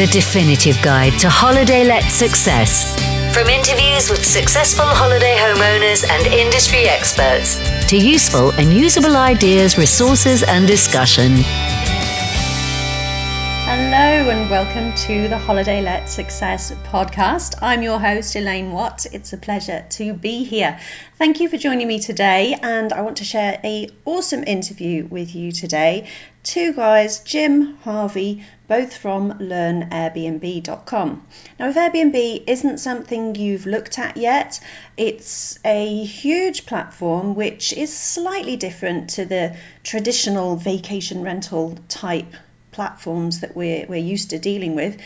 the definitive guide to holiday let success. From interviews with successful holiday homeowners and industry experts to useful and usable ideas, resources, and discussion. Hello and welcome to the Holiday Let Success podcast. I'm your host, Elaine Watt. It's a pleasure to be here. Thank you for joining me today, and I want to share a awesome interview with you today. Two guys, Jim Harvey, both from learnairbnb.com. Now, if Airbnb isn't something you've looked at yet, it's a huge platform which is slightly different to the traditional vacation rental type platforms that we're, we're used to dealing with,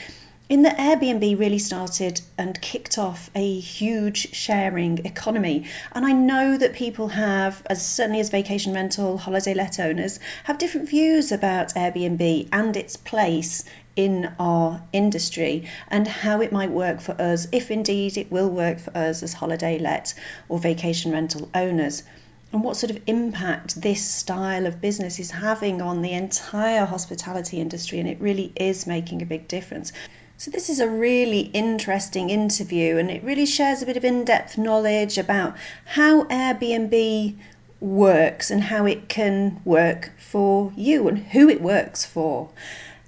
in that Airbnb really started and kicked off a huge sharing economy. And I know that people have, as certainly as vacation rental, holiday let owners, have different views about Airbnb and its place in our industry and how it might work for us, if indeed it will work for us as holiday let or vacation rental owners and what sort of impact this style of business is having on the entire hospitality industry. And it really is making a big difference. So, this is a really interesting interview, and it really shares a bit of in depth knowledge about how Airbnb works and how it can work for you and who it works for.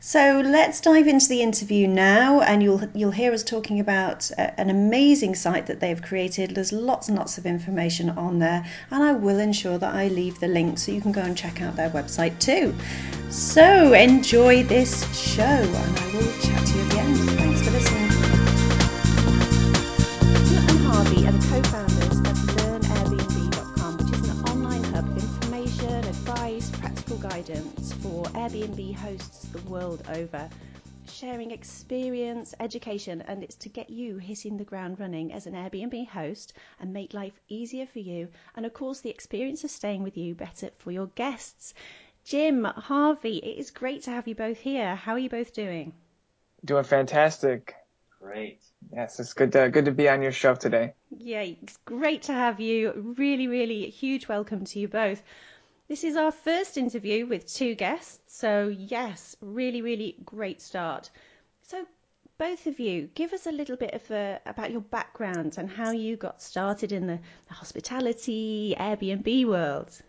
So let's dive into the interview now, and you'll you'll hear us talking about a, an amazing site that they've created. There's lots and lots of information on there, and I will ensure that I leave the link so you can go and check out their website too. So enjoy this show, and I will chat to you at the end. Guidance for Airbnb hosts the world over, sharing experience, education, and it's to get you hitting the ground running as an Airbnb host and make life easier for you. And of course, the experience of staying with you better for your guests. Jim, Harvey, it is great to have you both here. How are you both doing? Doing fantastic. Great. Yes, it's good to good to be on your show today. Yeah, it's great to have you. Really, really huge welcome to you both. This is our first interview with two guests, so yes, really, really great start. So, both of you, give us a little bit of a, about your backgrounds and how you got started in the, the hospitality Airbnb world.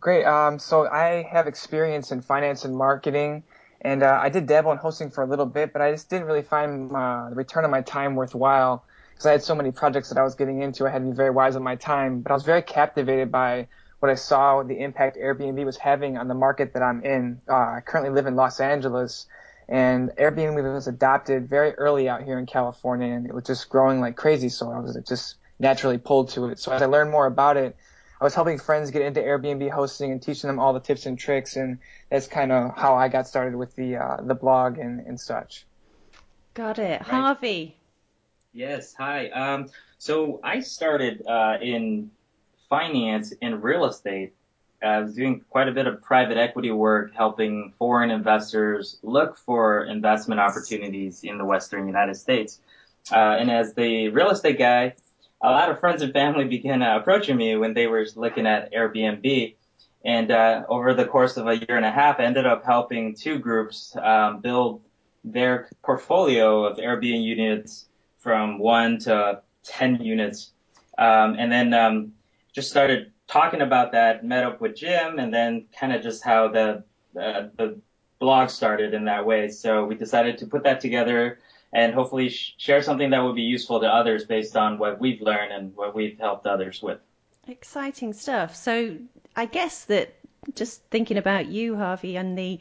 Great. Um, so I have experience in finance and marketing, and uh, I did dabble in hosting for a little bit, but I just didn't really find uh, the return on my time worthwhile because I had so many projects that I was getting into. I had to be very wise with my time, but I was very captivated by what I saw the impact Airbnb was having on the market that I'm in. Uh, I currently live in Los Angeles, and Airbnb was adopted very early out here in California, and it was just growing like crazy. So I was just naturally pulled to it. So as I learned more about it, I was helping friends get into Airbnb hosting and teaching them all the tips and tricks, and that's kind of how I got started with the uh, the blog and, and such. Got it, right. Harvey. Yes, hi. Um, so I started uh, in finance and real estate. I was doing quite a bit of private equity work, helping foreign investors look for investment opportunities in the Western United States. Uh, and as the real estate guy, a lot of friends and family began uh, approaching me when they were looking at Airbnb. And uh, over the course of a year and a half, I ended up helping two groups um, build their portfolio of Airbnb units from one to 10 units. Um, and then um, just started talking about that, met up with Jim, and then kind of just how the uh, the blog started in that way. So we decided to put that together and hopefully sh- share something that would be useful to others based on what we've learned and what we've helped others with. Exciting stuff. So I guess that just thinking about you, Harvey, and the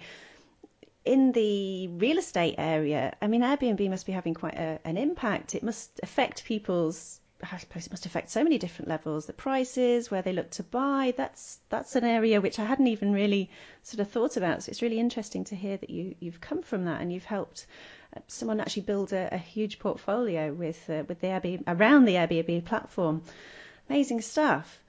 in the real estate area, I mean, Airbnb must be having quite a, an impact. It must affect people's I suppose it must affect so many different levels. The prices, where they look to buy, that's that's an area which I hadn't even really sort of thought about. So it's really interesting to hear that you you've come from that and you've helped uh, someone actually build a, a huge portfolio with uh, with the Airbnb around the Airbnb platform. Amazing stuff.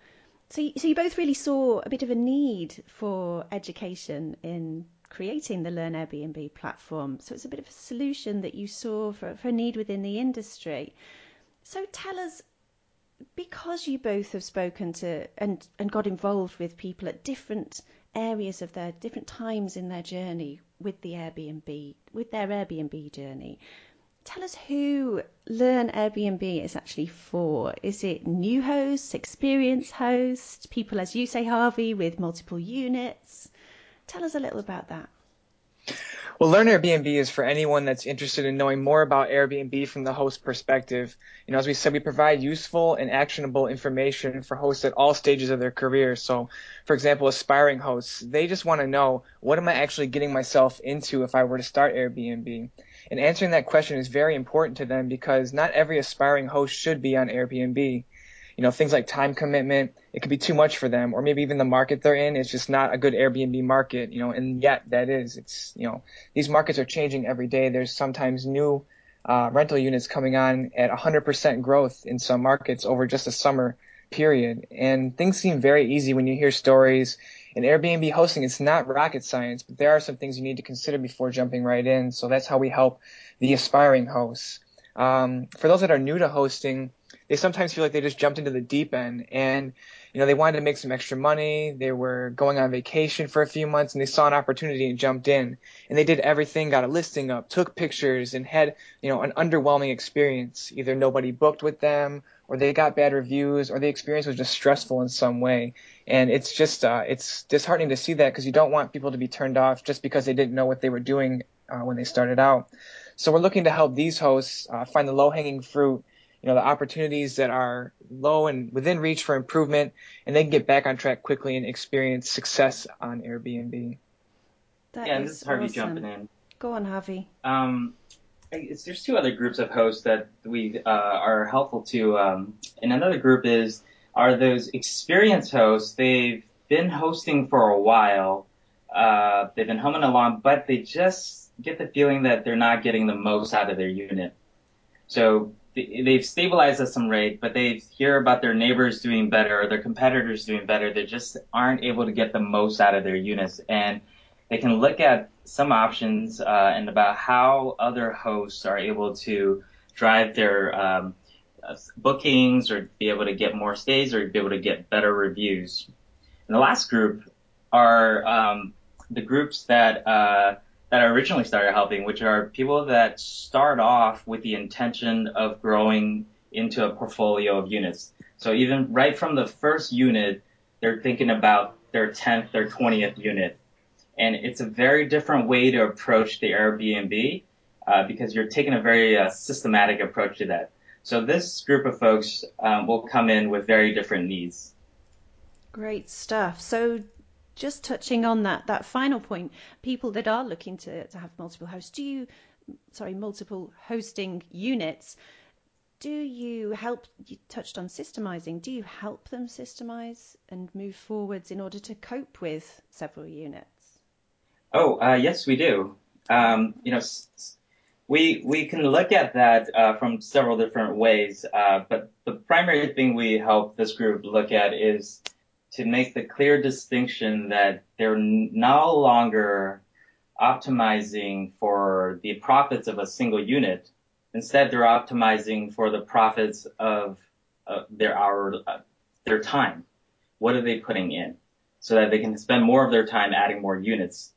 So you, so you both really saw a bit of a need for education in creating the Learn Airbnb platform. So it's a bit of a solution that you saw for, for a need within the industry. So tell us, because you both have spoken to and, and got involved with people at different areas of their different times in their journey with the Airbnb, with their Airbnb journey. Tell us who Learn Airbnb is actually for. Is it new hosts, experienced hosts, people, as you say, Harvey, with multiple units? Tell us a little about that. Well, Learn Airbnb is for anyone that's interested in knowing more about Airbnb from the host perspective. You know, as we said, we provide useful and actionable information for hosts at all stages of their career. So, for example, aspiring hosts, they just want to know what am I actually getting myself into if I were to start Airbnb? And answering that question is very important to them because not every aspiring host should be on Airbnb you know, things like time commitment, it could be too much for them, or maybe even the market they're in is just not a good Airbnb market, you know, and yet that is, it's, you know, these markets are changing every day. There's sometimes new uh, rental units coming on at 100% growth in some markets over just a summer period. And things seem very easy when you hear stories. In Airbnb hosting, it's not rocket science, but there are some things you need to consider before jumping right in. So that's how we help the aspiring hosts. Um, for those that are new to hosting, they sometimes feel like they just jumped into the deep end and you know they wanted to make some extra money. They were going on vacation for a few months and they saw an opportunity and jumped in. And they did everything got a listing up took pictures and had you know an underwhelming experience. Either nobody booked with them or they got bad reviews or the experience was just stressful in some way. And it's just uh, it's disheartening to see that because you don't want people to be turned off just because they didn't know what they were doing uh, when they started out. So we're looking to help these hosts uh, find the low hanging fruit you know, the opportunities that are low and within reach for improvement, and they can get back on track quickly and experience success on Airbnb. That yeah, is this is Harvey awesome. jumping in. Go on, Harvey. Um, there's two other groups of hosts that we uh, are helpful to, um, and another group is are those experienced hosts. They've been hosting for a while. Uh, they've been humming along, but they just get the feeling that they're not getting the most out of their unit. So they've stabilized at some rate, but they hear about their neighbors doing better or their competitors doing better. They just aren't able to get the most out of their units. And they can look at some options uh, and about how other hosts are able to drive their um, bookings or be able to get more stays or be able to get better reviews. And the last group are um, the groups that uh, that I originally started helping, which are people that start off with the intention of growing into a portfolio of units. So even right from the first unit, they're thinking about their 10th, their 20th unit. And it's a very different way to approach the Airbnb uh, because you're taking a very uh, systematic approach to that. So this group of folks um, will come in with very different needs. Great stuff. So just touching on that that final point, people that are looking to, to have multiple hosts, do you sorry, multiple hosting units, do you help you touched on systemizing, do you help them systemize and move forwards in order to cope with several units? Oh, uh, yes, we do. Um, you know, we we can look at that uh, from several different ways, uh, but the primary thing we help this group look at is to make the clear distinction that they're no longer optimizing for the profits of a single unit. Instead, they're optimizing for the profits of uh, their hour, uh, their time. What are they putting in so that they can spend more of their time adding more units?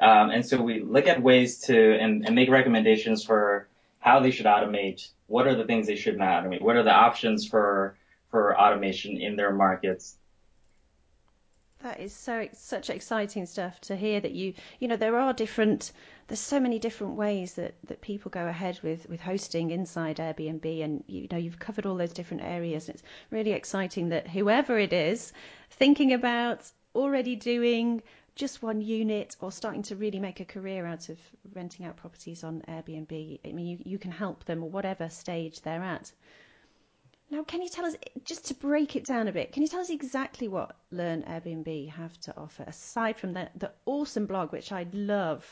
Um, and so we look at ways to and, and make recommendations for how they should automate. What are the things they should not automate? What are the options for for automation in their markets? That is so such exciting stuff to hear that you you know there are different there's so many different ways that, that people go ahead with, with hosting inside Airbnb and you know you've covered all those different areas. and It's really exciting that whoever it is thinking about already doing just one unit or starting to really make a career out of renting out properties on Airbnb, I mean you, you can help them at whatever stage they're at. Now, can you tell us, just to break it down a bit, can you tell us exactly what Learn Airbnb have to offer, aside from the, the awesome blog, which I love?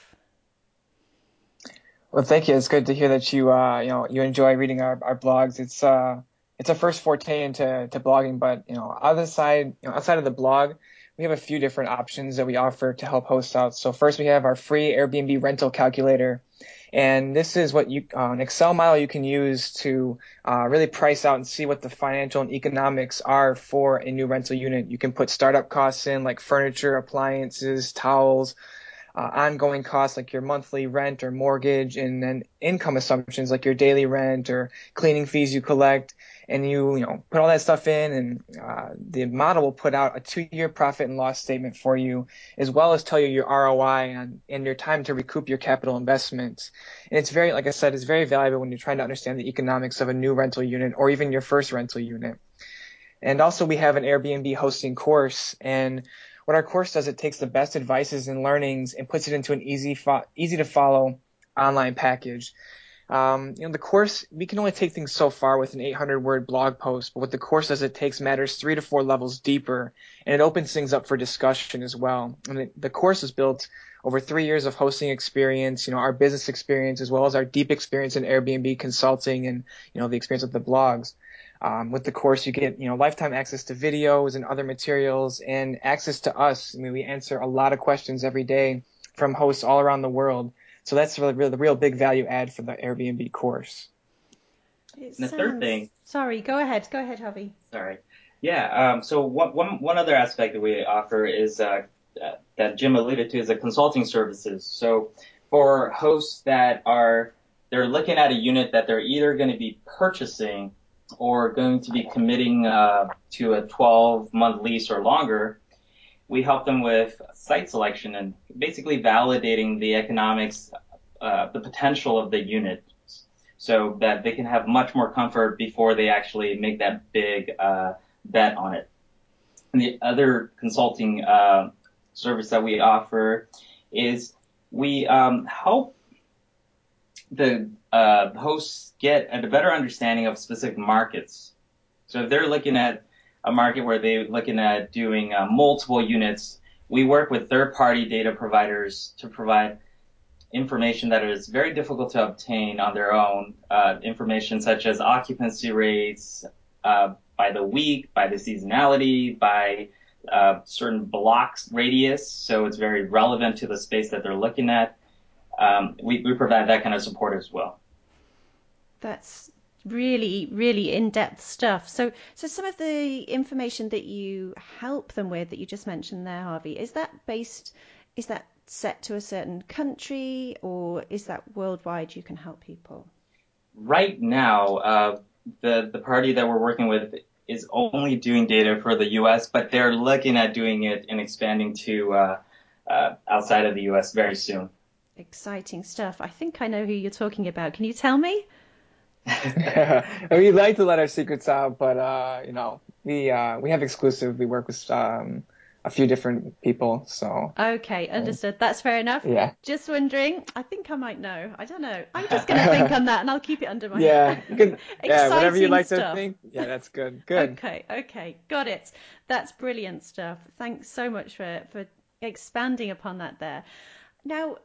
Well, thank you. It's good to hear that you, uh, you know, you enjoy reading our, our blogs. It's, uh, it's a first forte into to blogging, but you know, other side, you know, outside of the blog, we have a few different options that we offer to help hosts out. So first, we have our free Airbnb rental calculator, And this is what you, uh, an Excel model you can use to uh, really price out and see what the financial and economics are for a new rental unit. You can put startup costs in like furniture, appliances, towels, uh, ongoing costs like your monthly rent or mortgage, and then income assumptions like your daily rent or cleaning fees you collect. And you, you know, put all that stuff in, and uh, the model will put out a two-year profit and loss statement for you, as well as tell you your ROI and, and your time to recoup your capital investments. And it's very, like I said, it's very valuable when you're trying to understand the economics of a new rental unit or even your first rental unit. And also, we have an Airbnb hosting course, and what our course does, it takes the best advices and learnings and puts it into an easy, fo- easy to follow online package. Um, you know, the course, we can only take things so far with an 800 word blog post, but what the course does, it takes matters three to four levels deeper and it opens things up for discussion as well. And it, the course is built over three years of hosting experience, you know, our business experience as well as our deep experience in Airbnb consulting and, you know, the experience with the blogs. Um, with the course, you get you know lifetime access to videos and other materials, and access to us. I mean, we answer a lot of questions every day from hosts all around the world. So that's really, really the real big value add for the Airbnb course. It the sounds... third thing. Sorry, go ahead. Go ahead, Harvey. Sorry. Yeah. Um, so one, one, one other aspect that we offer is uh, that Jim alluded to is the consulting services. So for hosts that are they're looking at a unit that they're either going to be purchasing or going to be committing uh, to a 12 month lease or longer, we help them with site selection and basically validating the economics, uh, the potential of the unit so that they can have much more comfort before they actually make that big uh, bet on it. And the other consulting uh, service that we offer is we um, help the uh, hosts get a better understanding of specific markets. So if they're looking at a market where they're looking at doing uh, multiple units, we work with third-party data providers to provide information that is very difficult to obtain on their own. Uh, information such as occupancy rates uh, by the week, by the seasonality, by uh, certain blocks radius. So it's very relevant to the space that they're looking at um, we, we provide that kind of support as well. That's really really in-depth stuff so so some of the information that you help them with that you just mentioned there harvey is that based is that set to a certain country or is that worldwide you can help people right now uh, the the party that we're working with is only doing data for the us but they're looking at doing it and expanding to uh, uh, outside of the us very soon Exciting stuff. I think I know who you're talking about. Can you tell me? we like to let our secrets out, but uh, you know, we uh, we have exclusive. We work with um, a few different people, so. Okay, understood. That's fair enough. Yeah. Just wondering. I think I might know. I don't know. I'm just going to think on that, and I'll keep it under my. Yeah. Yeah. Whatever you like stuff. to think. Yeah, that's good. Good. Okay. Okay. Got it. That's brilliant stuff. Thanks so much for for expanding upon that there. Now,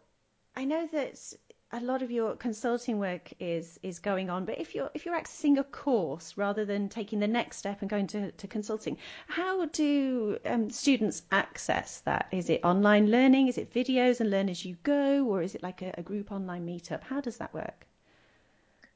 I know that a lot of your consulting work is is going on, but if you're if you're accessing a course rather than taking the next step and going to, to consulting, how do um, students access that? Is it online learning? Is it videos and learn as you go, or is it like a, a group online meetup? How does that work?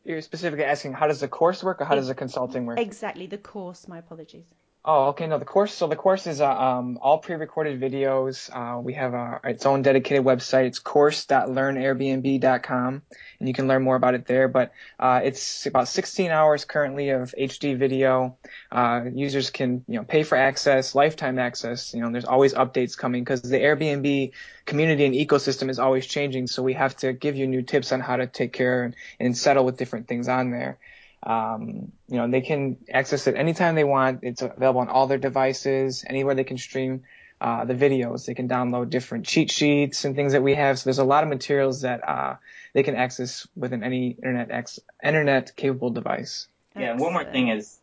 You're specifically asking how does the course work or how does the consulting work? Exactly, the course. My apologies. Oh, okay. No, the course. So the course is uh, um, all pre-recorded videos. Uh, we have a, its own dedicated website. It's course.learnairbnb.com, and you can learn more about it there. But uh, it's about 16 hours currently of HD video. Uh, users can you know pay for access, lifetime access. You know, there's always updates coming because the Airbnb community and ecosystem is always changing. So we have to give you new tips on how to take care and, and settle with different things on there. Um, you know, they can access it anytime they want. It's available on all their devices, anywhere they can stream uh, the videos. They can download different cheat sheets and things that we have. So there's a lot of materials that uh, they can access within any internet ex- internet capable device. Yeah, one more thing is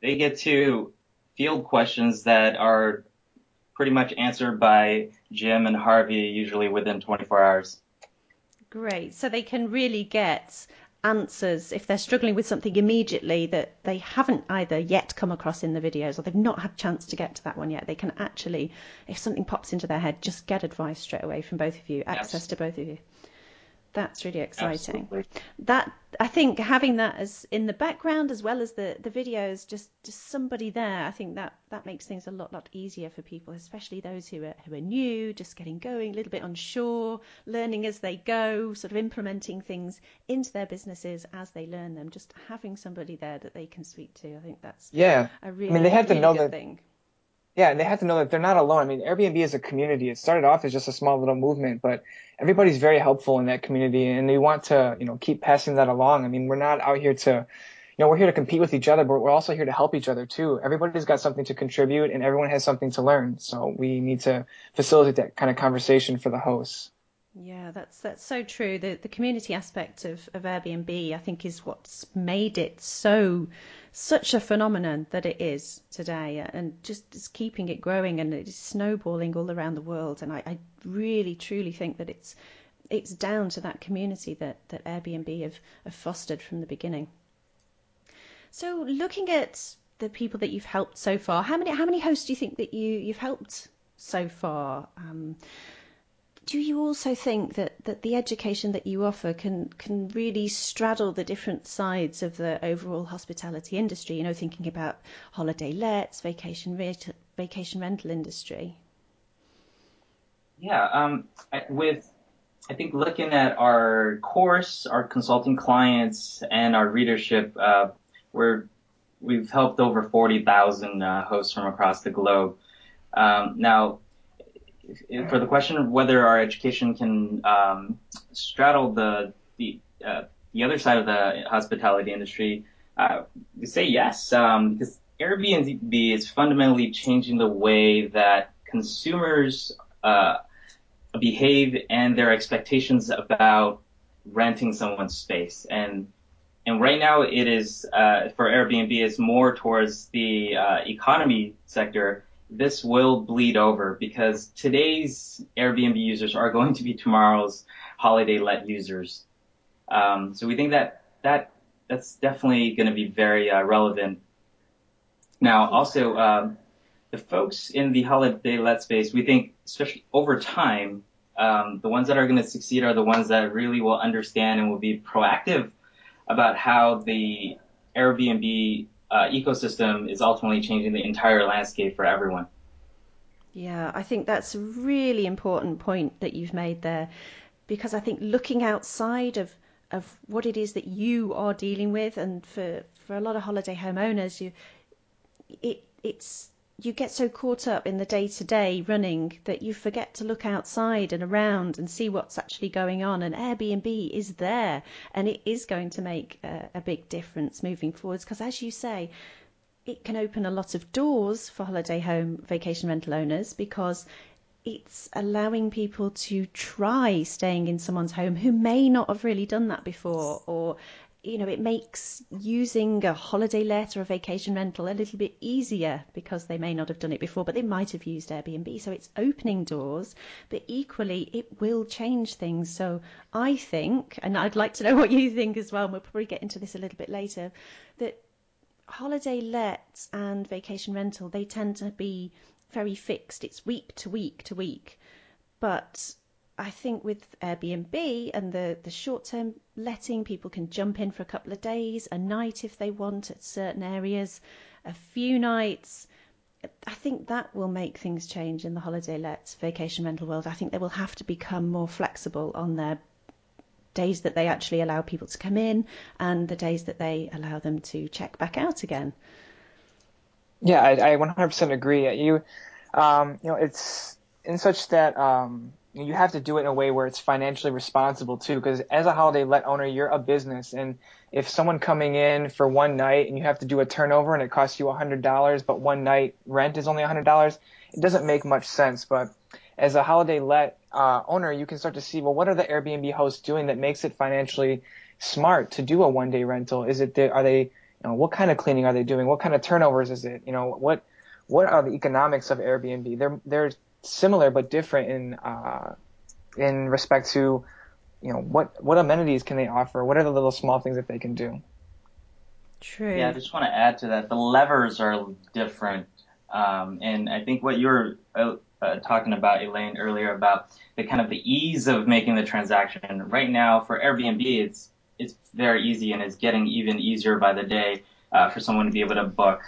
they get to field questions that are pretty much answered by Jim and Harvey usually within 24 hours. Great. So they can really get answers if they're struggling with something immediately that they haven't either yet come across in the videos or they've not had a chance to get to that one yet they can actually if something pops into their head just get advice straight away from both of you access yes. to both of you That's really exciting. Absolutely. That I think having that as in the background as well as the the videos, just just somebody there. I think that that makes things a lot lot easier for people, especially those who are who are new, just getting going, a little bit unsure, learning as they go, sort of implementing things into their businesses as they learn them. Just having somebody there that they can speak to, I think that's Yeah. a really I mean, they have to really know that thing. Yeah, and they have to know that they're not alone. I mean, Airbnb is a community. It started off as just a small little movement, but everybody's very helpful in that community, and they want to, you know, keep passing that along. I mean, we're not out here to, you know, we're here to compete with each other, but we're also here to help each other too. Everybody's got something to contribute, and everyone has something to learn. So we need to facilitate that kind of conversation for the hosts. Yeah, that's that's so true. The the community aspect of, of Airbnb, I think, is what's made it so such a phenomenon that it is today, and just is keeping it growing and it is snowballing all around the world. And I, I really truly think that it's it's down to that community that that Airbnb have, have fostered from the beginning. So, looking at the people that you've helped so far, how many how many hosts do you think that you you've helped so far? Um, do you also think that, that the education that you offer can can really straddle the different sides of the overall hospitality industry? You know, thinking about holiday lets, vacation vacation rental industry. Yeah, um, with I think looking at our course, our consulting clients, and our readership, uh, we're we've helped over forty thousand uh, hosts from across the globe. Um, now, for the question of whether our education can um, straddle the the uh, the other side of the hospitality industry, uh, we say yes, um, because Airbnb is fundamentally changing the way that consumers uh, behave and their expectations about renting someone's space. And and right now it is uh, for Airbnb is more towards the uh, economy sector. This will bleed over because today's Airbnb users are going to be tomorrow's holiday let users. Um, so we think that that that's definitely going to be very uh, relevant. Now, also um, the folks in the holiday let space, we think, especially over time, um, the ones that are going to succeed are the ones that really will understand and will be proactive about how the Airbnb uh, ecosystem is ultimately changing the entire landscape for everyone. Yeah, I think that's a really important point that you've made there, because I think looking outside of of what it is that you are dealing with, and for for a lot of holiday homeowners, you it it's you get so caught up in the day to day running that you forget to look outside and around and see what's actually going on. And Airbnb is there and it is going to make a, a big difference moving forwards because, as you say, it can open a lot of doors for holiday home vacation rental owners because it's allowing people to try staying in someone's home who may not have really done that before or you know, it makes using a holiday let or a vacation rental a little bit easier because they may not have done it before, but they might have used Airbnb. So it's opening doors, but equally it will change things. So I think, and I'd like to know what you think as well, and we'll probably get into this a little bit later, that holiday lets and vacation rental, they tend to be very fixed. It's week to week to week. But I think with Airbnb and the, the short term letting, people can jump in for a couple of days, a night if they want at certain areas, a few nights. I think that will make things change in the holiday let vacation rental world. I think they will have to become more flexible on their days that they actually allow people to come in and the days that they allow them to check back out again. Yeah, I, I 100% agree. You, um, you know, it's in such that um, you have to do it in a way where it's financially responsible too. Because as a holiday let owner, you're a business, and if someone coming in for one night and you have to do a turnover and it costs you $100, but one night rent is only $100, it doesn't make much sense. But as a holiday let uh, owner, you can start to see, well, what are the Airbnb hosts doing that makes it financially smart to do a one day rental? Is it, are they, you know, what kind of cleaning are they doing? What kind of turnovers is it? You know, what, what are the economics of Airbnb? They're, they're similar but different in uh, in respect to you know what what amenities can they offer? What are the little small things that they can do? True. Yeah, I just want to add to that. The levers are different, um, and I think what you're uh, uh, talking about Elaine earlier about the kind of the ease of making the transaction. Right now for Airbnb, it's it's very easy and it's getting even easier by the day uh, for someone to be able to book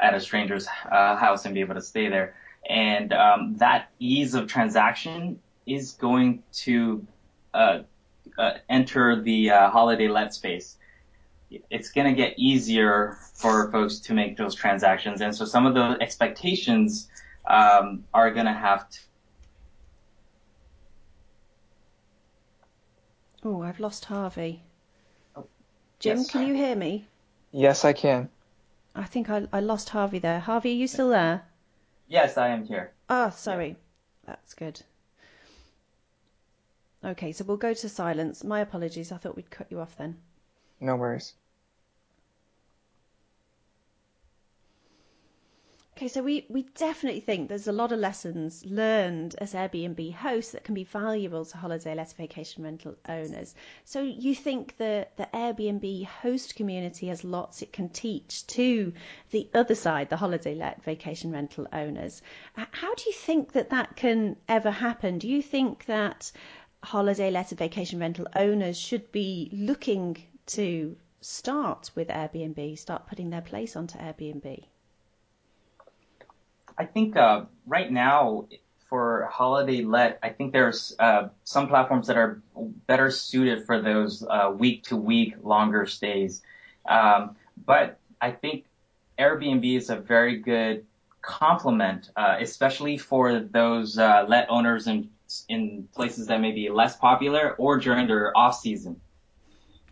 at a stranger's uh, house and be able to stay there. And um, that ease of transaction is going to uh, uh, enter the uh, holiday let space. It's going to get easier for folks to make those transactions, and so some of the expectations um, are going to have to. Oh, I've lost Harvey. Oh, Jim, yes. can you hear me? Yes, I can. I think I, I lost Harvey there. Harvey, are you still there? Yes, I am here. Ah, sorry. Yeah. That's good. Okay, so we'll go to silence. My apologies. I thought we'd cut you off then. No worries. Okay, so we, we definitely think there's a lot of lessons learned as Airbnb hosts that can be valuable to holiday let vacation rental owners. So you think that the Airbnb host community has lots it can teach to the other side, the holiday let vacation rental owners. How do you think that that can ever happen? Do you think that holiday let vacation rental owners should be looking to start with Airbnb, start putting their place onto Airbnb? I think uh, right now for holiday let, I think there's uh, some platforms that are better suited for those week to week longer stays. Um, but I think Airbnb is a very good complement, uh, especially for those uh, let owners in in places that may be less popular or during their off season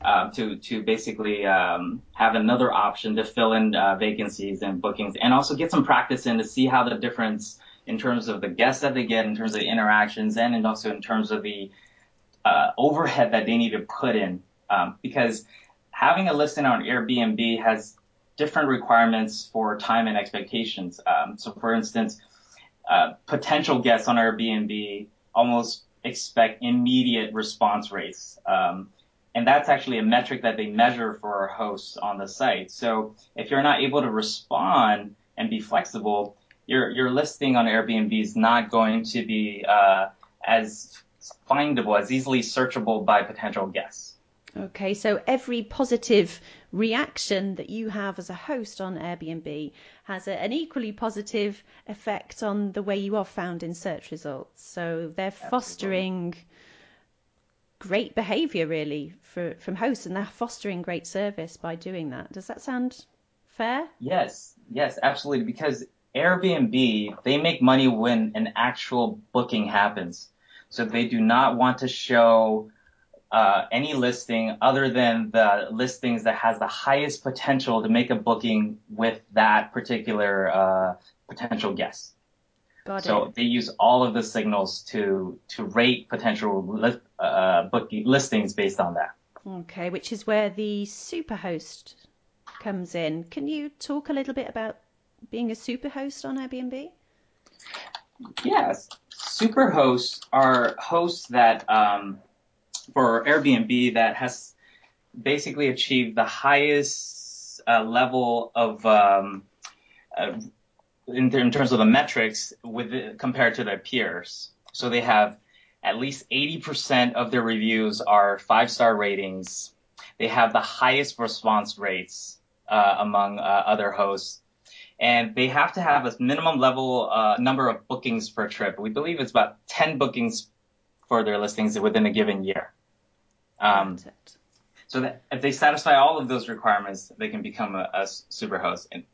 uh, to to basically um, have another option to fill in uh, vacancies and bookings, and also get some practice in to see how the difference in terms of the guests that they get, in terms of the interactions, and, and also in terms of the uh, overhead that they need to put in, um, because having a listing on Airbnb has different requirements for time and expectations. Um, so, for instance, uh, potential guests on Airbnb almost expect immediate response rates. Um, and that's actually a metric that they measure for our hosts on the site. So if you're not able to respond and be flexible, your your listing on Airbnb is not going to be uh, as findable, as easily searchable by potential guests. Okay, so every positive reaction that you have as a host on Airbnb has a, an equally positive effect on the way you are found in search results. So they're fostering Absolutely great behavior really for, from hosts and they're fostering great service by doing that. Does that sound fair? Yes, yes, absolutely. Because Airbnb, they make money when an actual booking happens. So they do not want to show uh, any listing other than the listings that has the highest potential to make a booking with that particular uh, potential guest. Got so it. they use all of the signals to to rate potential li- uh, book listings based on that. Okay, which is where the superhost comes in. Can you talk a little bit about being a superhost on Airbnb? Yes, superhosts are hosts that um, for Airbnb that has basically achieved the highest uh, level of um, uh, in, in terms of the metrics with compared to their peers. So they have at least 80% of their reviews are five star ratings. They have the highest response rates uh, among uh, other hosts. And they have to have a minimum level uh, number of bookings per trip. We believe it's about 10 bookings for their listings within a given year. Um, so that if they satisfy all of those requirements, they can become a, a super host. And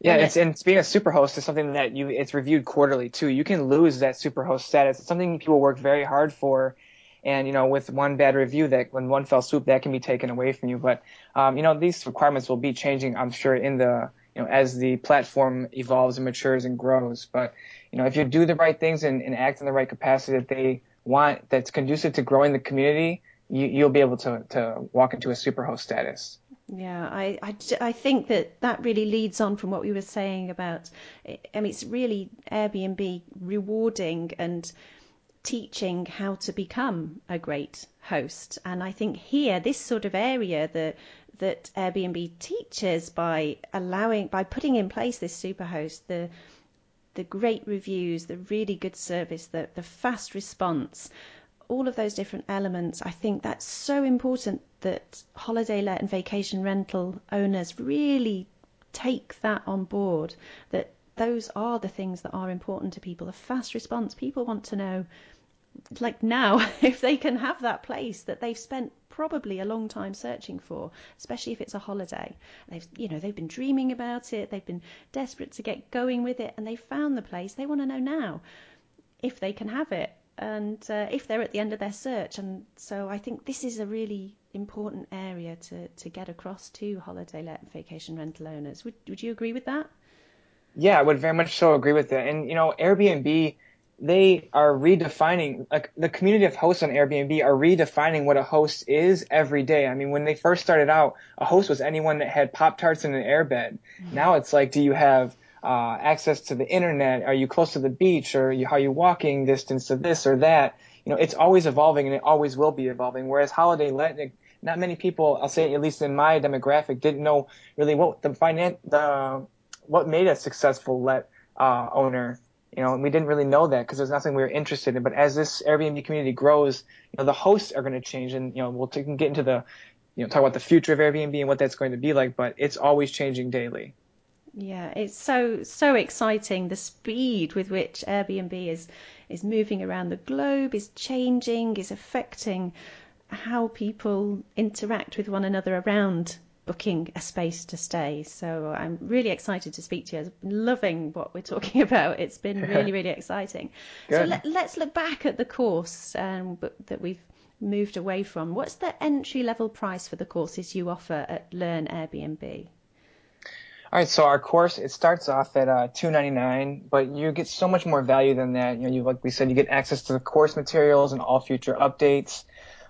yeah, it's and being a superhost is something that you it's reviewed quarterly too. You can lose that superhost status. It's something people work very hard for, and you know with one bad review that when one fell swoop that can be taken away from you. But um, you know these requirements will be changing, I'm sure, in the you know as the platform evolves and matures and grows. But you know if you do the right things and, and act in the right capacity that they want, that's conducive to growing the community, you, you'll be able to to walk into a superhost status. Yeah, I, I, I think that that really leads on from what we were saying about, I mean, it's really Airbnb rewarding and teaching how to become a great host. And I think here, this sort of area that, that Airbnb teaches by allowing, by putting in place this superhost, the, the great reviews, the really good service, the, the fast response, all of those different elements, I think that's so important that holiday let and vacation rental owners really take that on board. That those are the things that are important to people. A fast response. People want to know, like now, if they can have that place that they've spent probably a long time searching for, especially if it's a holiday. They've, you know, they've been dreaming about it. They've been desperate to get going with it, and they found the place. They want to know now if they can have it and uh, if they're at the end of their search. And so I think this is a really important area to, to get across to holiday let and vacation rental owners. Would, would you agree with that? Yeah, I would very much so agree with that. And, you know, Airbnb, they are redefining, like the community of hosts on Airbnb are redefining what a host is every day. I mean, when they first started out, a host was anyone that had Pop Tarts in an airbed. Mm-hmm. Now it's like, do you have uh, access to the internet? Are you close to the beach? Or you, how are you walking distance to this or that? You know, it's always evolving and it always will be evolving. Whereas holiday let, not many people, I'll say at least in my demographic, didn't know really what the finan- the what made a successful let uh, owner. You know, and we didn't really know that because there's nothing we were interested in. But as this Airbnb community grows, you know, the hosts are going to change, and you know, we'll t- get into the, you know, talk about the future of Airbnb and what that's going to be like. But it's always changing daily. Yeah, it's so so exciting. The speed with which Airbnb is is moving around the globe is changing, is affecting how people interact with one another around booking a space to stay. So I'm really excited to speak to you. Been loving what we're talking about. It's been really, really exciting. so let, us look back at the course um, that we've moved away from. What's the entry level price for the courses you offer at Learn Airbnb? All right, so our course it starts off at uh, two ninety nine, but you get so much more value than that. You know, you like we said, you get access to the course materials and all future updates.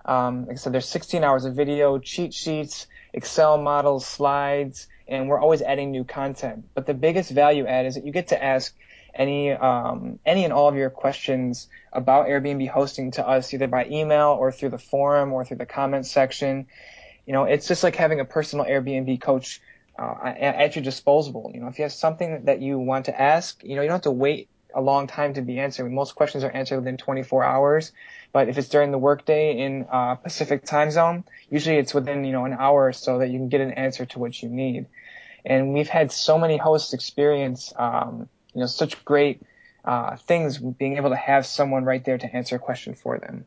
Um, like I said, there's 16 hours of video, cheat sheets, Excel models, slides, and we're always adding new content. But the biggest value add is that you get to ask any um, any and all of your questions about Airbnb hosting to us either by email or through the forum or through the comments section. You know, it's just like having a personal Airbnb coach uh, at your disposal. You know, if you have something that you want to ask, you know, you don't have to wait a long time to be answered. Most questions are answered within 24 hours, but if it's during the workday in uh, Pacific time zone, usually it's within you know an hour or so that you can get an answer to what you need. And we've had so many hosts experience, um, you know, such great uh, things being able to have someone right there to answer a question for them.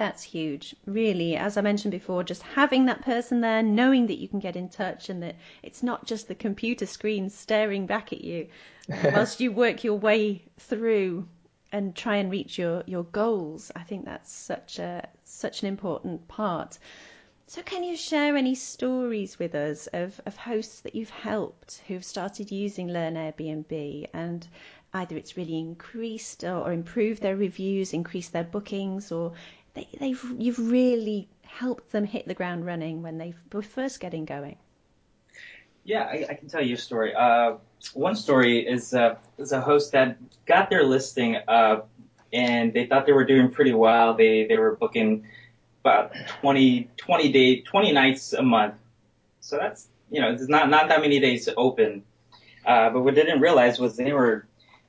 That's huge, really. As I mentioned before, just having that person there, knowing that you can get in touch and that it's not just the computer screen staring back at you whilst you work your way through and try and reach your, your goals. I think that's such a such an important part. So can you share any stories with us of, of hosts that you've helped who've started using Learn Airbnb and either it's really increased or, or improved their reviews, increased their bookings, or they, they've you've really helped them hit the ground running when they were first getting going. Yeah, I, I can tell you a story. Uh, one story is uh, is a host that got their listing up and they thought they were doing pretty well. They they were booking about 20, 20 day, 20 nights a month. So that's, you know, it's not, not that many days to open. Uh, but what they didn't realize was they were,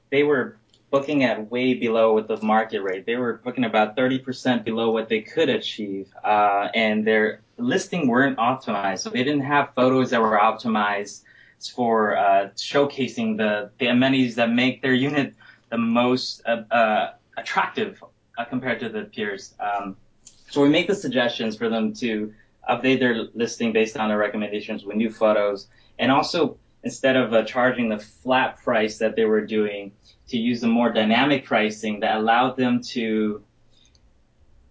they were booking at way below what the market rate. They were booking about 30% below what they could achieve. Uh, and their listing weren't optimized. So they didn't have photos that were optimized for, uh, showcasing the, the amenities that make their unit the most, uh, uh attractive uh, compared to the peers. Um, so we make the suggestions for them to update their listing based on their recommendations with new photos and also instead of uh, charging the flat price that they were doing to use a more dynamic pricing that allowed them to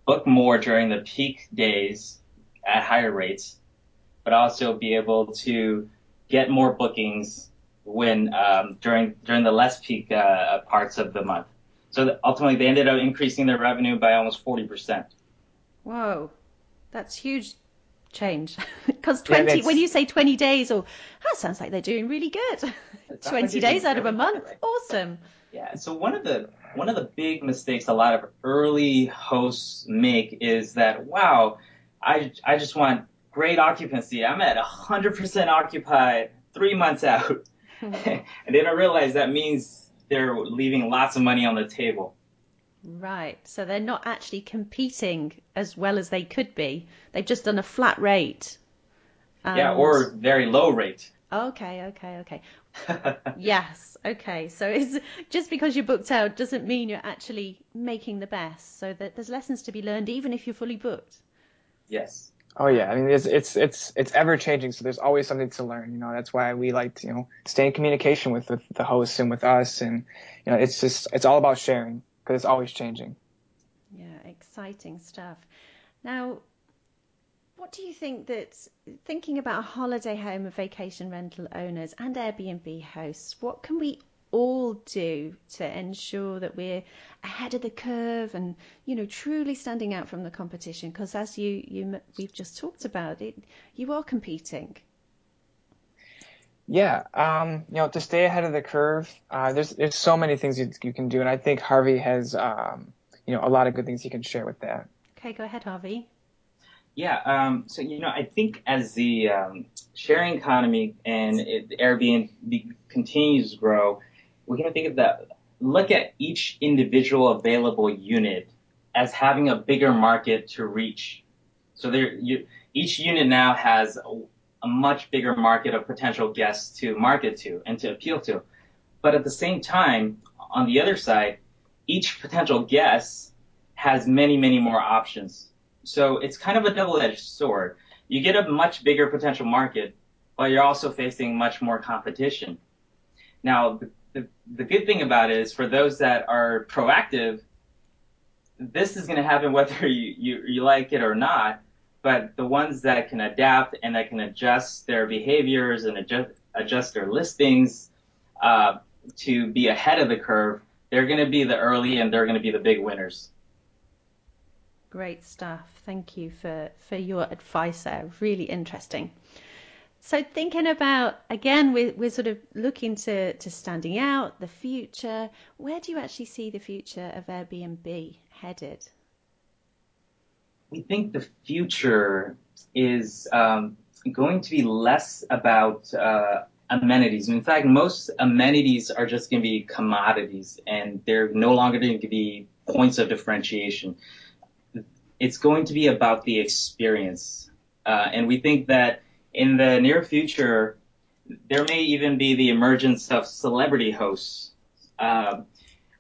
book more during the peak days at higher rates, but also be able to get more bookings when um, during during the less peak uh, parts of the month. So ultimately, they ended up increasing their revenue by almost forty percent. Whoa, that's huge change. Because 20, yeah, when you say 20 days, or that sounds like they're doing really good. 20 days out of a month, awesome. Yeah. So one of the one of the big mistakes a lot of early hosts make is that wow, I I just want great occupancy. I'm at 100% occupied three months out. and they don't realize that means they're leaving lots of money on the table. Right. So they're not actually competing as well as they could be. They've just done a flat rate. And... Yeah, or very low rate. Okay, okay, okay. yes, okay. So it's just because you're booked out doesn't mean you're actually making the best. So that there's lessons to be learned even if you're fully booked. Yes. Oh yeah, I mean it's it's it's it's ever changing, so there's always something to learn. You know, that's why we like to you know stay in communication with, with the hosts and with us, and you know it's just it's all about sharing because it's always changing. Yeah, exciting stuff. Now, what do you think that thinking about a holiday home and vacation rental owners and Airbnb hosts, what can we all do to ensure that we're ahead of the curve and you know truly standing out from the competition because as you you we've just talked about it you are competing yeah um, you know to stay ahead of the curve uh, there's there's so many things you, you can do and i think harvey has um, you know a lot of good things he can share with that okay go ahead harvey yeah, um, so you know, I think as the um, sharing economy and it, Airbnb continues to grow, we can think of that, look at each individual available unit as having a bigger market to reach. So there, you, each unit now has a, much bigger market of potential guests to market to and to appeal to. But at the same time, on the other side, each potential guest has many, many more options. So it's kind of a double-edged sword. You get a much bigger potential market, but you're also facing much more competition. Now, the the, the good thing about it is for those that are proactive, this is going to happen whether you, you, you like it or not. But the ones that can adapt and that can adjust their behaviors and adjust, adjust their listings uh, to be ahead of the curve, they're going to be the early and they're going to be the big winners. Great stuff. Thank you for, for your advice there. Really interesting. So thinking about again, we're, we're sort of looking to, to standing out, the future. Where do you actually see the future of Airbnb headed? We think the future is um, going to be less about uh, amenities. In fact, most amenities are just going to be commodities, and they're no longer going to be points of differentiation. It's going to be about the experience, uh, and we think that in the near future, there may even be the emergence of celebrity hosts, uh,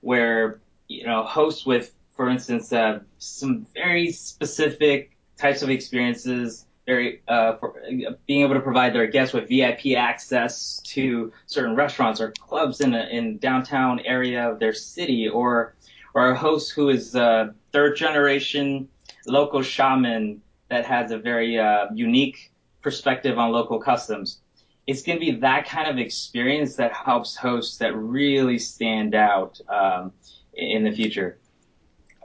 where you know hosts with, for instance, uh, some very specific types of experiences, very uh, for, being able to provide their guests with VIP access to certain restaurants or clubs in a in downtown area of their city, or or a host who is a third generation local shaman that has a very uh, unique perspective on local customs. It's going to be that kind of experience that helps hosts that really stand out um, in the future.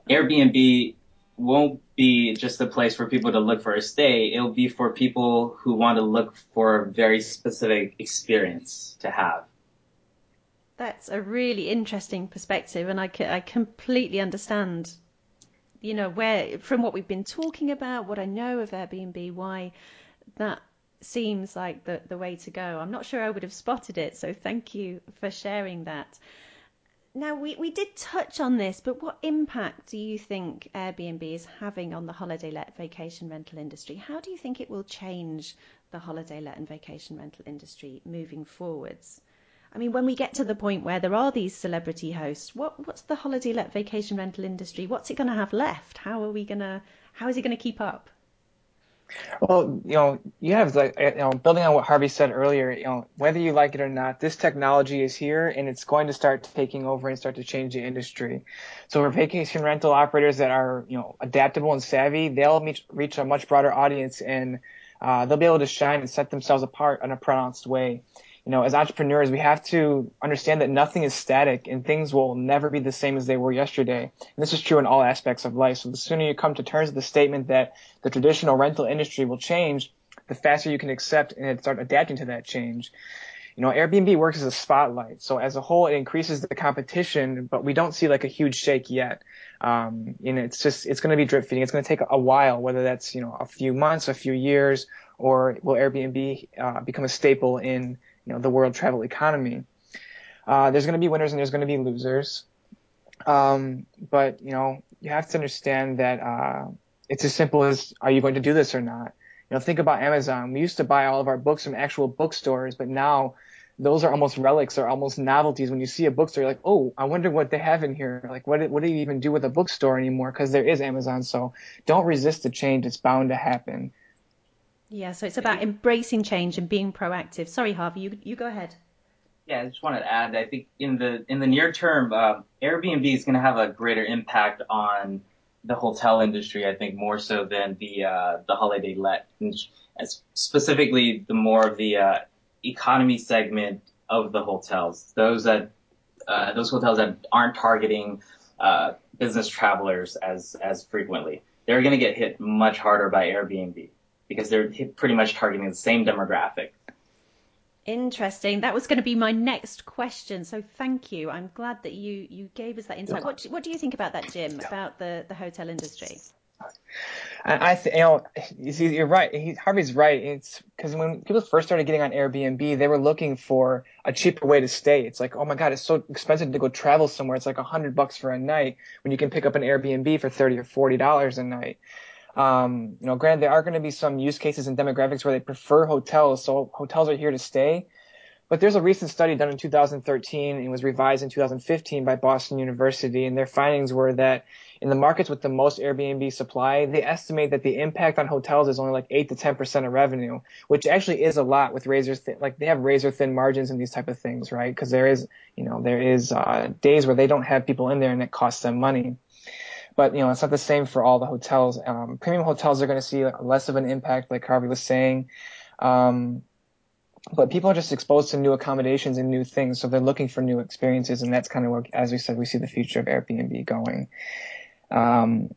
Airbnb won't be just a place for people to look for a stay. It'll be for people who want to look for a very specific experience to have. That's a really interesting perspective, and I, I completely understand. You know, where from what we've been talking about, what I know of Airbnb, why that seems like the, the way to go. I'm not sure I would have spotted it, so thank you for sharing that. Now, we, we did touch on this, but what impact do you think Airbnb is having on the holiday let vacation rental industry? How do you think it will change the holiday let and vacation rental industry moving forwards? I mean, when we get to the point where there are these celebrity hosts, what, what's the holiday let vacation rental industry? What's it going to have left? How are we going to, how is it going to keep up? Well, you know, you have like, you know, building on what Harvey said earlier, you know, whether you like it or not, this technology is here and it's going to start taking over and start to change the industry. So for vacation rental operators that are, you know, adaptable and savvy, they'll meet, reach a much broader audience and uh, they'll be able to shine and set themselves apart in a pronounced way you know, as entrepreneurs, we have to understand that nothing is static and things will never be the same as they were yesterday. And this is true in all aspects of life. So the sooner you come to terms with the statement that the traditional rental industry will change, the faster you can accept and start adapting to that change. You know, Airbnb works as a spotlight. So as a whole, it increases the competition, but we don't see like a huge shake yet. Um, and it's just, it's going to be drip feeding. It's going to take a while, whether that's, you know, a few months, a few years, or will Airbnb uh, become a staple in you know the world travel economy. Uh, there's going to be winners and there's going to be losers. Um, but you know, you have to understand that uh, it's as simple as are you going to do this or not? You know, think about Amazon. We used to buy all of our books from actual bookstores, but now those are almost relics or almost novelties. When you see a bookstore, you're like, oh, I wonder what they have in here. Like, what what do you even do with a bookstore anymore? Because there is Amazon. So don't resist the change. It's bound to happen. Yeah. So it's about embracing change and being proactive. Sorry, Harvey, you you go ahead. Yeah, I just wanted to add. I think in the in the near term, uh, Airbnb is going to have a greater impact on the hotel industry. I think more so than the uh, the holiday let, as specifically the more of the uh, economy segment of the hotels. Those that uh, those hotels that aren't targeting uh, business travelers as as frequently, they're going to get hit much harder by Airbnb because they're pretty much targeting the same demographic. Interesting. That was going to be my next question. So thank you. I'm glad that you you gave us that insight. What what do you think about that, Jim? About the the hotel industry? I, I th- you know, you're right. He, Harvey's right. It's because when people first started getting on Airbnb, they were looking for a cheaper way to stay. It's like, oh my god, it's so expensive to go travel somewhere. It's like a hundred bucks for a night when you can pick up an Airbnb for thirty or forty dollars a night. Um, you know, granted, there are going to be some use cases and demographics where they prefer hotels, so hotels are here to stay. But there's a recent study done in 2013 and was revised in 2015 by Boston University, and their findings were that in the markets with the most Airbnb supply, they estimate that the impact on hotels is only like 8 to 10% of revenue, which actually is a lot with razor thin, like they have razor thin margins and these type of things, right? Because there is, you know, there is uh, days where they don't have people in there and it costs them money. But you know, it's not the same for all the hotels. Um, premium hotels are going to see less of an impact, like Harvey was saying. Um, but people are just exposed to new accommodations and new things, so they're looking for new experiences, and that's kind of where, as we said, we see the future of Airbnb going. Um,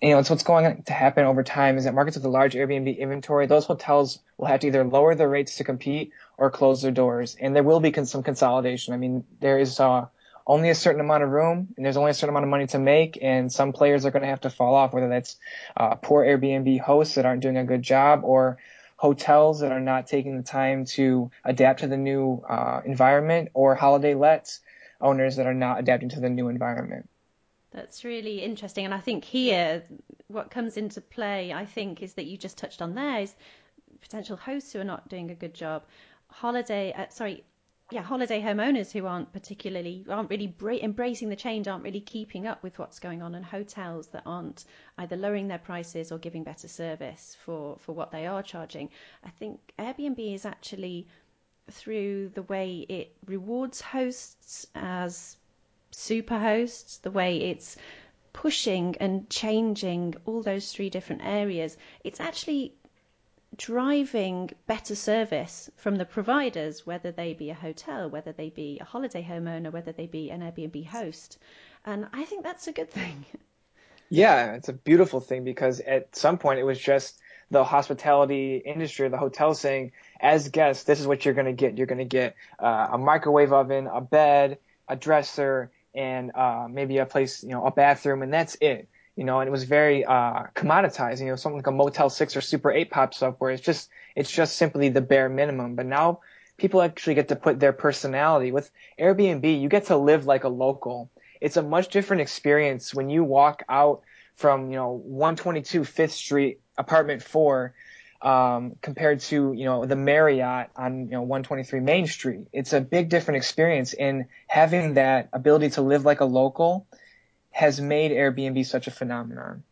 you know, it's what's going to happen over time is that markets with a large Airbnb inventory, those hotels will have to either lower their rates to compete or close their doors, and there will be some consolidation. I mean, there is uh, only a certain amount of room and there's only a certain amount of money to make and some players are going to have to fall off whether that's uh, poor airbnb hosts that aren't doing a good job or hotels that are not taking the time to adapt to the new uh, environment or holiday lets owners that are not adapting to the new environment. That's really interesting and i think here what comes into play i think is that you just touched on there is potential hosts who are not doing a good job. Holiday uh, sorry yeah, holiday homeowners who aren't particularly aren't really bra- embracing the change, aren't really keeping up with what's going on, and hotels that aren't either lowering their prices or giving better service for for what they are charging. I think Airbnb is actually through the way it rewards hosts as super hosts, the way it's pushing and changing all those three different areas, it's actually driving better service from the providers, whether they be a hotel, whether they be a holiday homeowner, whether they be an Airbnb host. And I think that's a good thing. Yeah, it's a beautiful thing because at some point it was just the hospitality industry, the hotel saying, as guests, this is what you're going to get. You're going to get uh, a microwave oven, a bed, a dresser, and uh, maybe a place, you know, a bathroom, and that's it you know, and it was very uh, commoditized. You know, something like a Motel Six or Super Eight pops up where it's just it's just simply the bare minimum. But now people actually get to put their personality with Airbnb. You get to live like a local. It's a much different experience when you walk out from you know 122 Fifth Street, apartment four, um, compared to you know the Marriott on you know 123 Main Street. It's a big different experience, and having that ability to live like a local has made Airbnb such a phenomenon.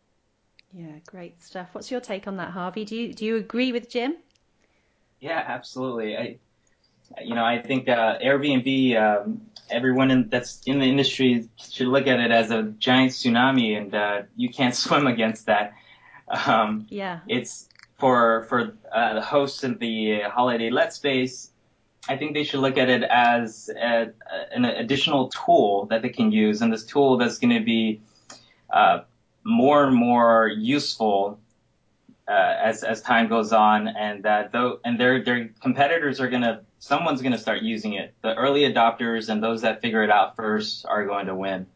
Yeah, great stuff. What's your take on that, Harvey? Do you do you agree with Jim? Yeah, absolutely. I, you know, I think uh, Airbnb, um, everyone in, that's in the industry should look at it as a giant tsunami, and uh, you can't swim against that. Um, yeah, it's for for uh, the hosts in the holiday let space. I think they should look at it as a, an additional tool that they can use, and this tool that's going to be uh, more and more useful uh, as as time goes on, and that though, and their their competitors are going to, someone's going to start using it. The early adopters and those that figure it out first are going to win.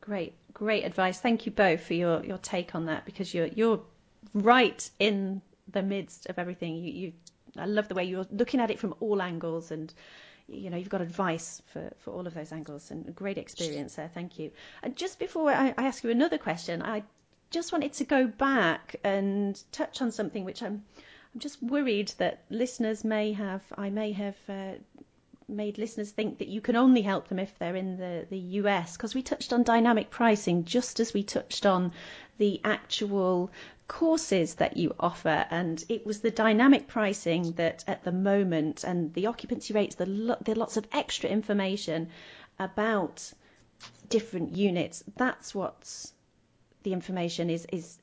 Great, great advice. Thank you both for your your take on that because you're you're right in the midst of everything. You you I love the way you're looking at it from all angles and you know, you've got advice for, for all of those angles and great experience there. Thank you. And just before I, I ask you another question, I just wanted to go back and touch on something which I'm I'm just worried that listeners may have I may have uh, made listeners think that you can only help them if they're in the, the US because we touched on dynamic pricing just as we touched on the actual courses that you offer and it was the dynamic pricing that at the moment and the occupancy rates the, lo- the lots of extra information about different units that's what's the information is is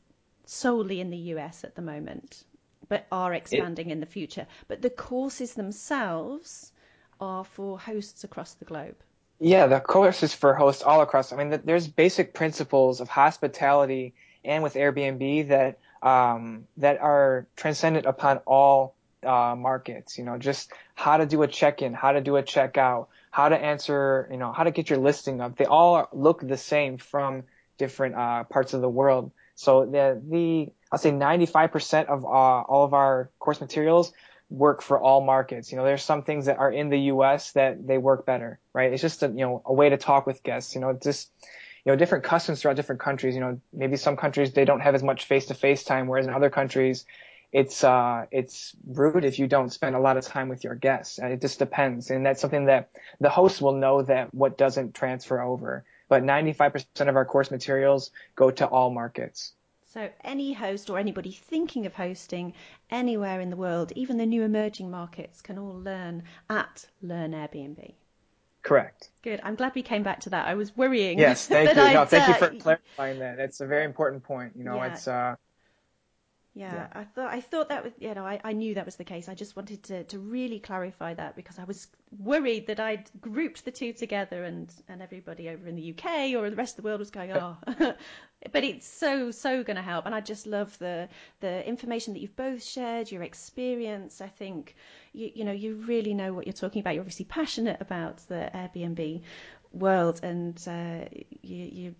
solely in the US at the moment but are expanding it, in the future. But the courses themselves are for hosts across the globe. Yeah the courses for hosts all across i mean there's basic principles of hospitality and with Airbnb that um, that are transcendent upon all uh, markets. You know, just how to do a check-in, how to do a check-out, how to answer, you know, how to get your listing up. They all look the same from different uh, parts of the world. So the the I'll say 95% of uh, all of our course materials work for all markets. You know, there's some things that are in the U.S. that they work better, right? It's just a you know a way to talk with guests. You know, just you know, different customs throughout different countries. You know, maybe some countries they don't have as much face-to-face time, whereas in other countries, it's uh, it's rude if you don't spend a lot of time with your guests. And it just depends, and that's something that the host will know that what doesn't transfer over. But 95% of our course materials go to all markets. So any host or anybody thinking of hosting anywhere in the world, even the new emerging markets, can all learn at Learn Airbnb. Correct. Good. I'm glad we came back to that. I was worrying. Yes, thank you. No, thank you for clarifying that. It's a very important point. You know, yeah. it's uh, yeah, yeah, I thought I thought that was you know I, I knew that was the case. I just wanted to, to really clarify that because I was worried that I'd grouped the two together and, and everybody over in the UK or the rest of the world was going oh, but it's so so going to help. And I just love the the information that you've both shared, your experience. I think you you know you really know what you're talking about. You're obviously passionate about the Airbnb world and uh, you you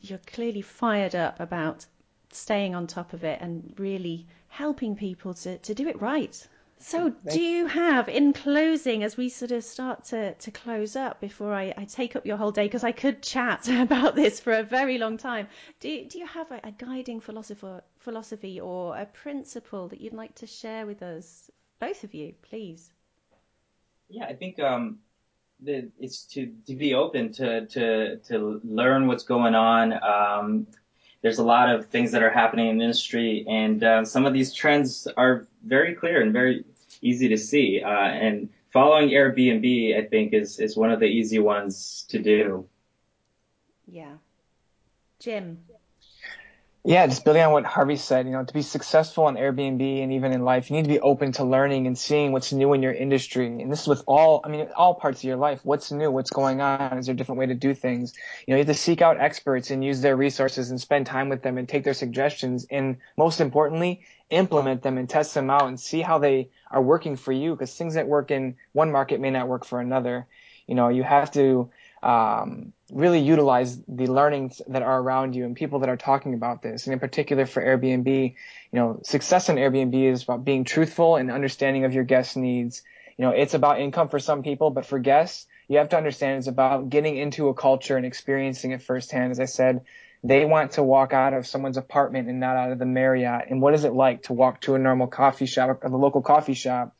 you're clearly fired up about staying on top of it and really helping people to, to do it right. So, do you have, in closing, as we sort of start to, to close up before I, I take up your whole day, because I could chat about this for a very long time, do you, do you have a, a guiding philosopher, philosophy or a principle that you'd like to share with us, both of you, please? Yeah, I think um, the, it's to, to be open to, to, to learn what's going on. Um, there's a lot of things that are happening in the industry, and uh, some of these trends are very clear and very easy to see. Uh, and following Airbnb, I think, is is one of the easy ones to do. Yeah, Jim. Yeah, just building on what Harvey said, you know, to be successful on Airbnb and even in life, you need to be open to learning and seeing what's new in your industry. And this is with all, I mean, all parts of your life. What's new? What's going on? Is there a different way to do things? You know, you have to seek out experts and use their resources and spend time with them and take their suggestions and most importantly, implement them and test them out and see how they are working for you because things that work in one market may not work for another. You know, you have to, um, really utilize the learnings that are around you and people that are talking about this. And in particular for Airbnb, you know, success in Airbnb is about being truthful and understanding of your guests' needs. You know, it's about income for some people, but for guests, you have to understand it's about getting into a culture and experiencing it firsthand. As I said, they want to walk out of someone's apartment and not out of the Marriott. And what is it like to walk to a normal coffee shop or the local coffee shop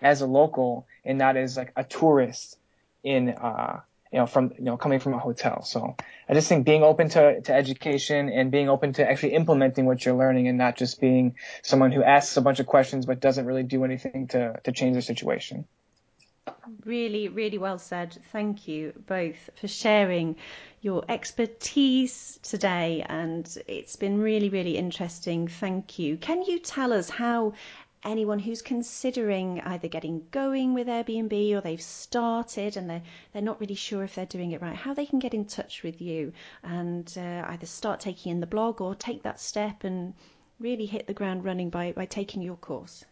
as a local and not as like a tourist in uh, you know, from, you know, coming from a hotel. So I just think being open to, to education and being open to actually implementing what you're learning and not just being someone who asks a bunch of questions but doesn't really do anything to, to change their situation. Really, really well said. Thank you both for sharing your expertise today, and it's been really, really interesting. Thank you. Can you tell us how anyone who's considering either getting going with Airbnb or they've started and they're, they're not really sure if they're doing it right, how they can get in touch with you and uh, either start taking in the blog or take that step and really hit the ground running by, by taking your course.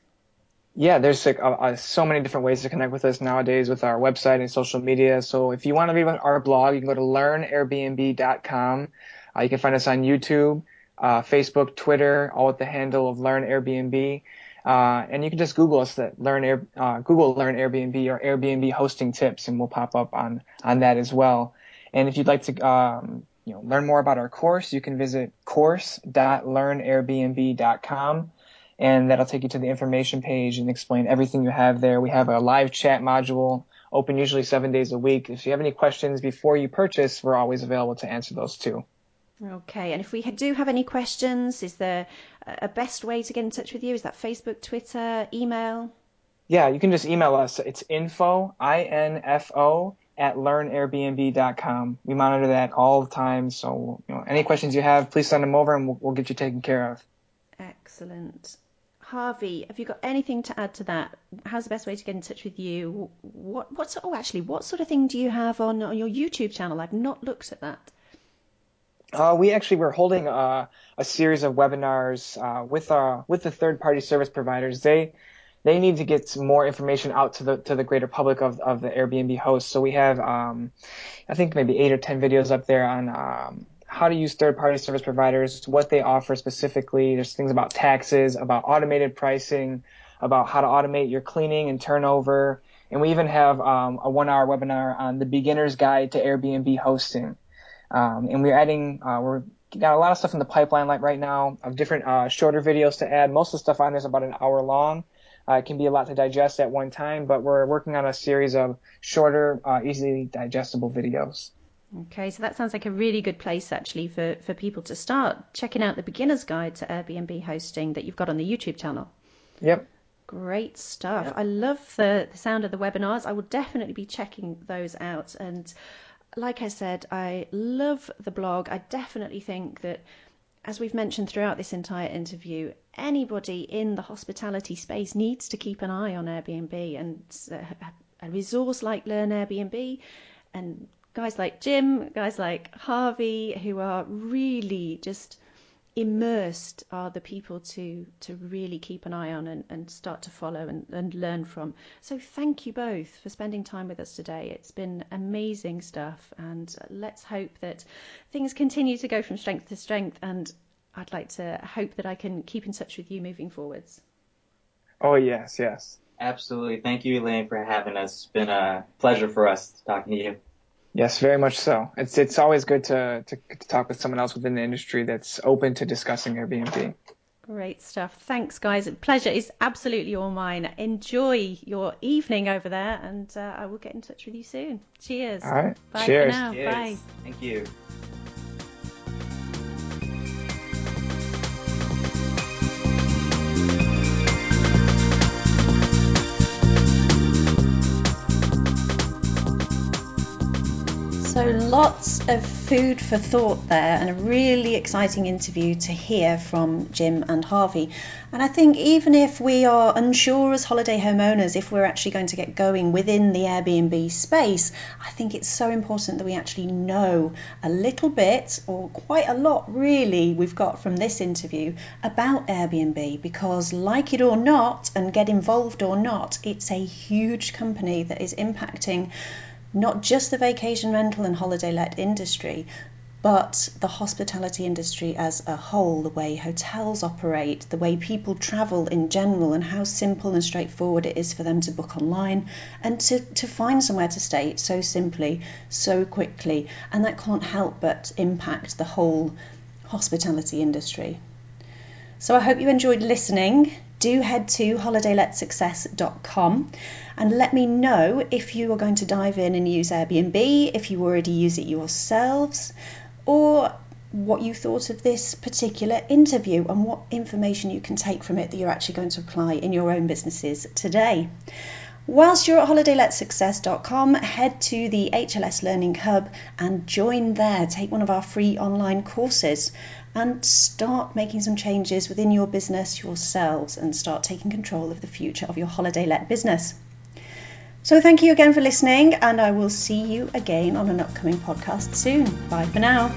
Yeah, there's like, uh, so many different ways to connect with us nowadays with our website and social media. So if you want to read our blog, you can go to learnairbnb.com. Uh, you can find us on YouTube, uh, Facebook, Twitter, all with the handle of Learn Airbnb. Uh, and you can just Google us that learn Air, uh, Google Learn Airbnb or Airbnb hosting tips, and we'll pop up on on that as well. And if you'd like to um, you know learn more about our course, you can visit course.learnairbnb.com, and that'll take you to the information page and explain everything you have there. We have a live chat module open usually seven days a week. If you have any questions before you purchase, we're always available to answer those too. Okay, and if we do have any questions, is there a best way to get in touch with you? Is that Facebook, Twitter, email? Yeah, you can just email us. It's info, I-N-F-O, at learnairbnb.com. We monitor that all the time. So, you know, any questions you have, please send them over and we'll, we'll get you taken care of. Excellent. Harvey, have you got anything to add to that? How's the best way to get in touch with you? What, what, oh, actually, what sort of thing do you have on, on your YouTube channel? I've not looked at that. Uh, we actually were holding a, a series of webinars uh, with our with the third party service providers. They they need to get some more information out to the to the greater public of, of the Airbnb hosts. So we have um, I think maybe eight or ten videos up there on um, how to use third party service providers, what they offer specifically. There's things about taxes, about automated pricing, about how to automate your cleaning and turnover. And we even have um, a one hour webinar on the beginner's guide to Airbnb hosting. Um, and we're adding, uh, we're got a lot of stuff in the pipeline like right now of different uh, shorter videos to add. Most of the stuff on there is about an hour long. Uh, it can be a lot to digest at one time, but we're working on a series of shorter, uh, easily digestible videos. Okay, so that sounds like a really good place actually for, for people to start checking out the beginner's guide to Airbnb hosting that you've got on the YouTube channel. Yep. Great stuff. Yep. I love the, the sound of the webinars. I will definitely be checking those out. And like I said, I love the blog. I definitely think that, as we've mentioned throughout this entire interview, anybody in the hospitality space needs to keep an eye on Airbnb and uh, a resource like Learn Airbnb and guys like Jim, guys like Harvey, who are really just immersed are the people to to really keep an eye on and, and start to follow and, and learn from. So thank you both for spending time with us today. It's been amazing stuff and let's hope that things continue to go from strength to strength and I'd like to hope that I can keep in touch with you moving forwards. Oh yes, yes. Absolutely. Thank you, Elaine, for having us. It's been a pleasure for us talking to you. Yes, very much so. It's it's always good to, to, to talk with someone else within the industry that's open to discussing Airbnb. Great stuff. Thanks, guys. Pleasure is absolutely all mine. Enjoy your evening over there, and uh, I will get in touch with you soon. Cheers. All right. Bye Cheers. for now. Cheers. Bye. Thank you. So, lots of food for thought there, and a really exciting interview to hear from Jim and Harvey. And I think even if we are unsure as holiday homeowners if we're actually going to get going within the Airbnb space, I think it's so important that we actually know a little bit, or quite a lot really, we've got from this interview about Airbnb because, like it or not, and get involved or not, it's a huge company that is impacting not just the vacation rental and holiday let industry, but the hospitality industry as a whole, the way hotels operate, the way people travel in general, and how simple and straightforward it is for them to book online and to, to find somewhere to stay so simply, so quickly. And that can't help but impact the whole hospitality industry. So I hope you enjoyed listening. Do head to holidayletsuccess.com and let me know if you are going to dive in and use Airbnb, if you already use it yourselves, or what you thought of this particular interview and what information you can take from it that you're actually going to apply in your own businesses today. Whilst you're at holidayletsuccess.com, head to the HLS Learning Hub and join there. Take one of our free online courses and start making some changes within your business yourselves and start taking control of the future of your holiday let business. So, thank you again for listening, and I will see you again on an upcoming podcast soon. Bye for now.